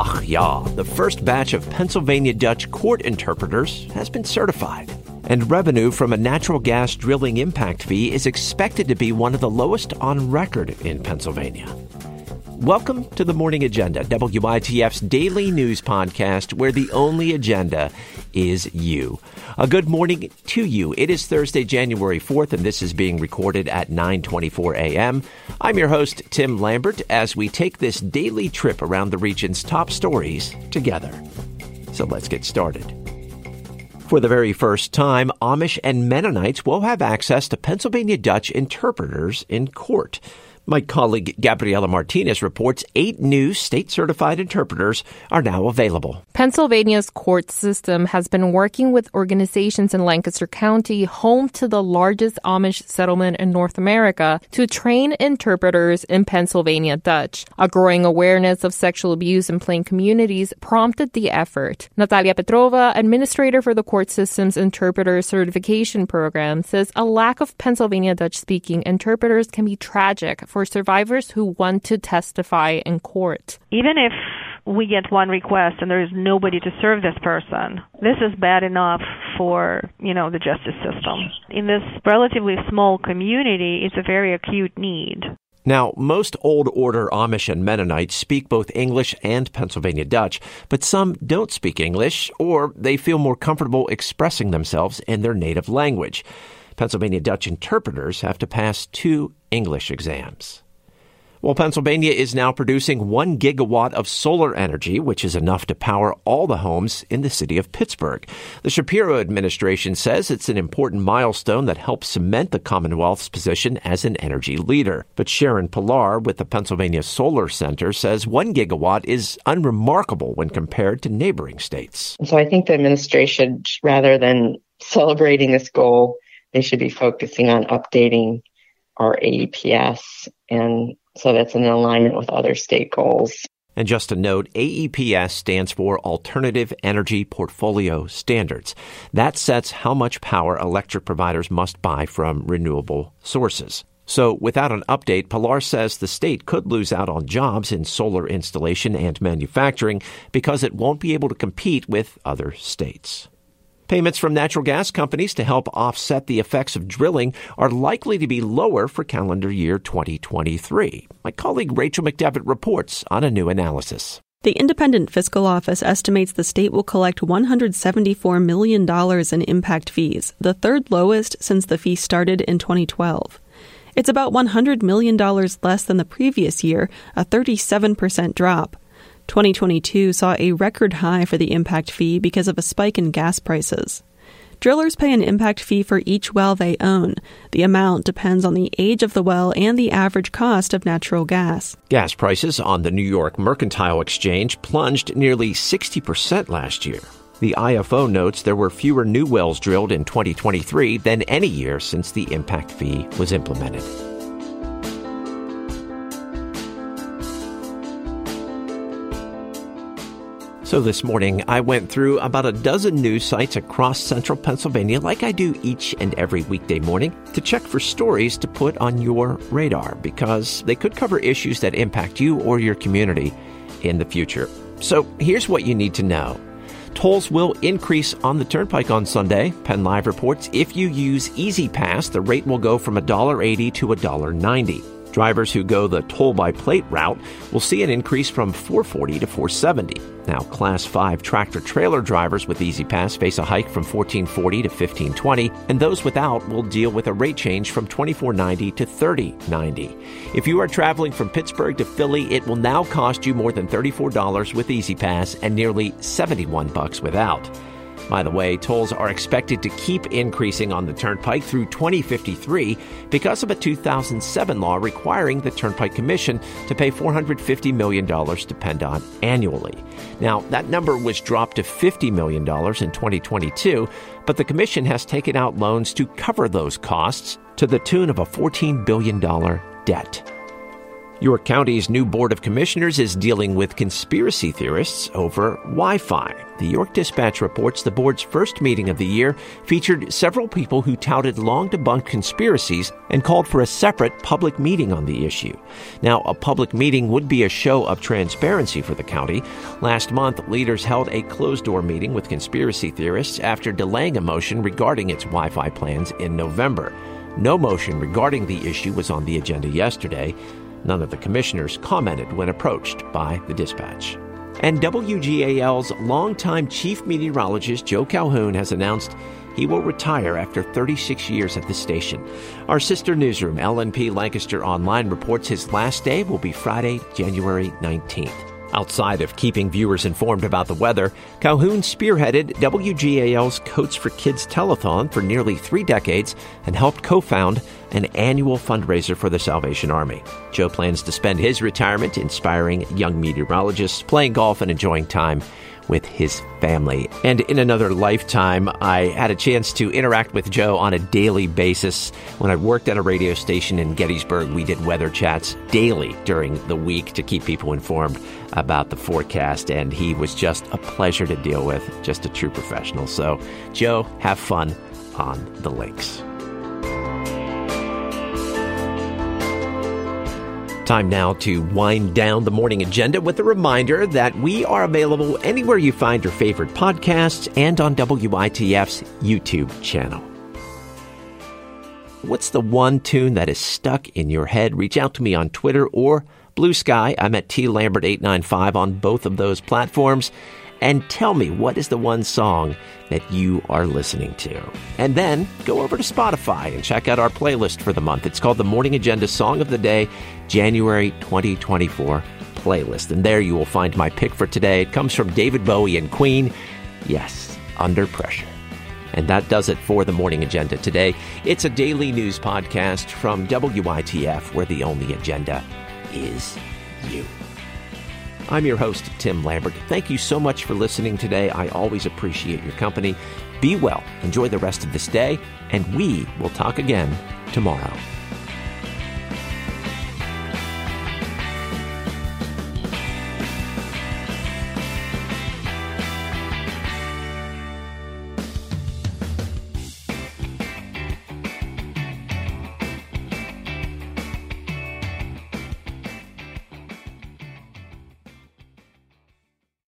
Ach ja, the first batch of Pennsylvania Dutch court interpreters has been certified. And revenue from a natural gas drilling impact fee is expected to be one of the lowest on record in Pennsylvania. Welcome to the Morning Agenda, WITF's daily news podcast where the only agenda is you. A good morning to you. It is Thursday, January 4th, and this is being recorded at 9:24 a.m. I'm your host, Tim Lambert, as we take this daily trip around the region's top stories together. So let's get started. For the very first time, Amish and Mennonites will have access to Pennsylvania Dutch interpreters in court. My colleague Gabriela Martinez reports eight new state certified interpreters are now available. Pennsylvania's court system has been working with organizations in Lancaster County, home to the largest Amish settlement in North America, to train interpreters in Pennsylvania Dutch. A growing awareness of sexual abuse in plain communities prompted the effort. Natalia Petrova, administrator for the court system's interpreter certification program, says a lack of Pennsylvania Dutch speaking interpreters can be tragic for for survivors who want to testify in court. Even if we get one request and there is nobody to serve this person, this is bad enough for, you know, the justice system. In this relatively small community, it's a very acute need. Now, most Old Order Amish and Mennonites speak both English and Pennsylvania Dutch, but some don't speak English or they feel more comfortable expressing themselves in their native language. Pennsylvania Dutch interpreters have to pass two English exams. Well, Pennsylvania is now producing one gigawatt of solar energy, which is enough to power all the homes in the city of Pittsburgh. The Shapiro administration says it's an important milestone that helps cement the Commonwealth's position as an energy leader. But Sharon Pillar with the Pennsylvania Solar Center says one gigawatt is unremarkable when compared to neighboring states. So I think the administration, rather than celebrating this goal, they should be focusing on updating our AEPS, and so that's in alignment with other state goals. And just a note, AEPS stands for Alternative Energy Portfolio Standards. That sets how much power electric providers must buy from renewable sources. So, without an update, Pillar says the state could lose out on jobs in solar installation and manufacturing because it won't be able to compete with other states. Payments from natural gas companies to help offset the effects of drilling are likely to be lower for calendar year 2023. My colleague Rachel McDevitt reports on a new analysis. The Independent Fiscal Office estimates the state will collect $174 million in impact fees, the third lowest since the fee started in 2012. It's about $100 million less than the previous year, a 37% drop. 2022 saw a record high for the impact fee because of a spike in gas prices. Drillers pay an impact fee for each well they own. The amount depends on the age of the well and the average cost of natural gas. Gas prices on the New York Mercantile Exchange plunged nearly 60% last year. The IFO notes there were fewer new wells drilled in 2023 than any year since the impact fee was implemented. So this morning, I went through about a dozen news sites across central Pennsylvania, like I do each and every weekday morning, to check for stories to put on your radar because they could cover issues that impact you or your community in the future. So here's what you need to know. Tolls will increase on the turnpike on Sunday. Penn Live reports if you use E-ZPass, the rate will go from $1.80 to $1.90. Drivers who go the toll by plate route will see an increase from 440 to 470. Now, Class 5 tractor trailer drivers with E-ZPass face a hike from 1440 to 1520, and those without will deal with a rate change from 2490 to 3090. If you are traveling from Pittsburgh to Philly, it will now cost you more than $34 with E-ZPass and nearly 71 bucks without. By the way, tolls are expected to keep increasing on the Turnpike through 2053 because of a 2007 law requiring the Turnpike Commission to pay $450 million to PennDOT annually. Now, that number was dropped to $50 million in 2022, but the Commission has taken out loans to cover those costs to the tune of a $14 billion debt. York County's new Board of Commissioners is dealing with conspiracy theorists over Wi Fi. The York Dispatch reports the board's first meeting of the year featured several people who touted long debunked conspiracies and called for a separate public meeting on the issue. Now, a public meeting would be a show of transparency for the county. Last month, leaders held a closed door meeting with conspiracy theorists after delaying a motion regarding its Wi Fi plans in November. No motion regarding the issue was on the agenda yesterday. None of the commissioners commented when approached by the dispatch. And WGAL's longtime chief meteorologist Joe Calhoun has announced he will retire after 36 years at the station. Our sister newsroom, LNP Lancaster Online, reports his last day will be Friday, January 19th. Outside of keeping viewers informed about the weather, Calhoun spearheaded WGAL's Coats for Kids telethon for nearly three decades and helped co found an annual fundraiser for the Salvation Army. Joe plans to spend his retirement inspiring young meteorologists, playing golf, and enjoying time with his family. And in another lifetime, I had a chance to interact with Joe on a daily basis. When I worked at a radio station in Gettysburg, we did weather chats daily during the week to keep people informed about the forecast. And he was just a pleasure to deal with, just a true professional. So, Joe, have fun on the links. Time now to wind down the morning agenda with a reminder that we are available anywhere you find your favorite podcasts and on WITF's YouTube channel. What's the one tune that is stuck in your head? Reach out to me on Twitter or Blue Sky. I'm at T Lambert 895 on both of those platforms and tell me what is the one song that you are listening to. And then go over to Spotify and check out our playlist for the month. It's called the Morning Agenda Song of the Day, January 2024 playlist. And there you will find my pick for today. It comes from David Bowie and Queen. Yes, Under Pressure. And that does it for the morning agenda today. It's a daily news podcast from WITF where the only agenda is you. I'm your host, Tim Lambert. Thank you so much for listening today. I always appreciate your company. Be well, enjoy the rest of this day, and we will talk again tomorrow.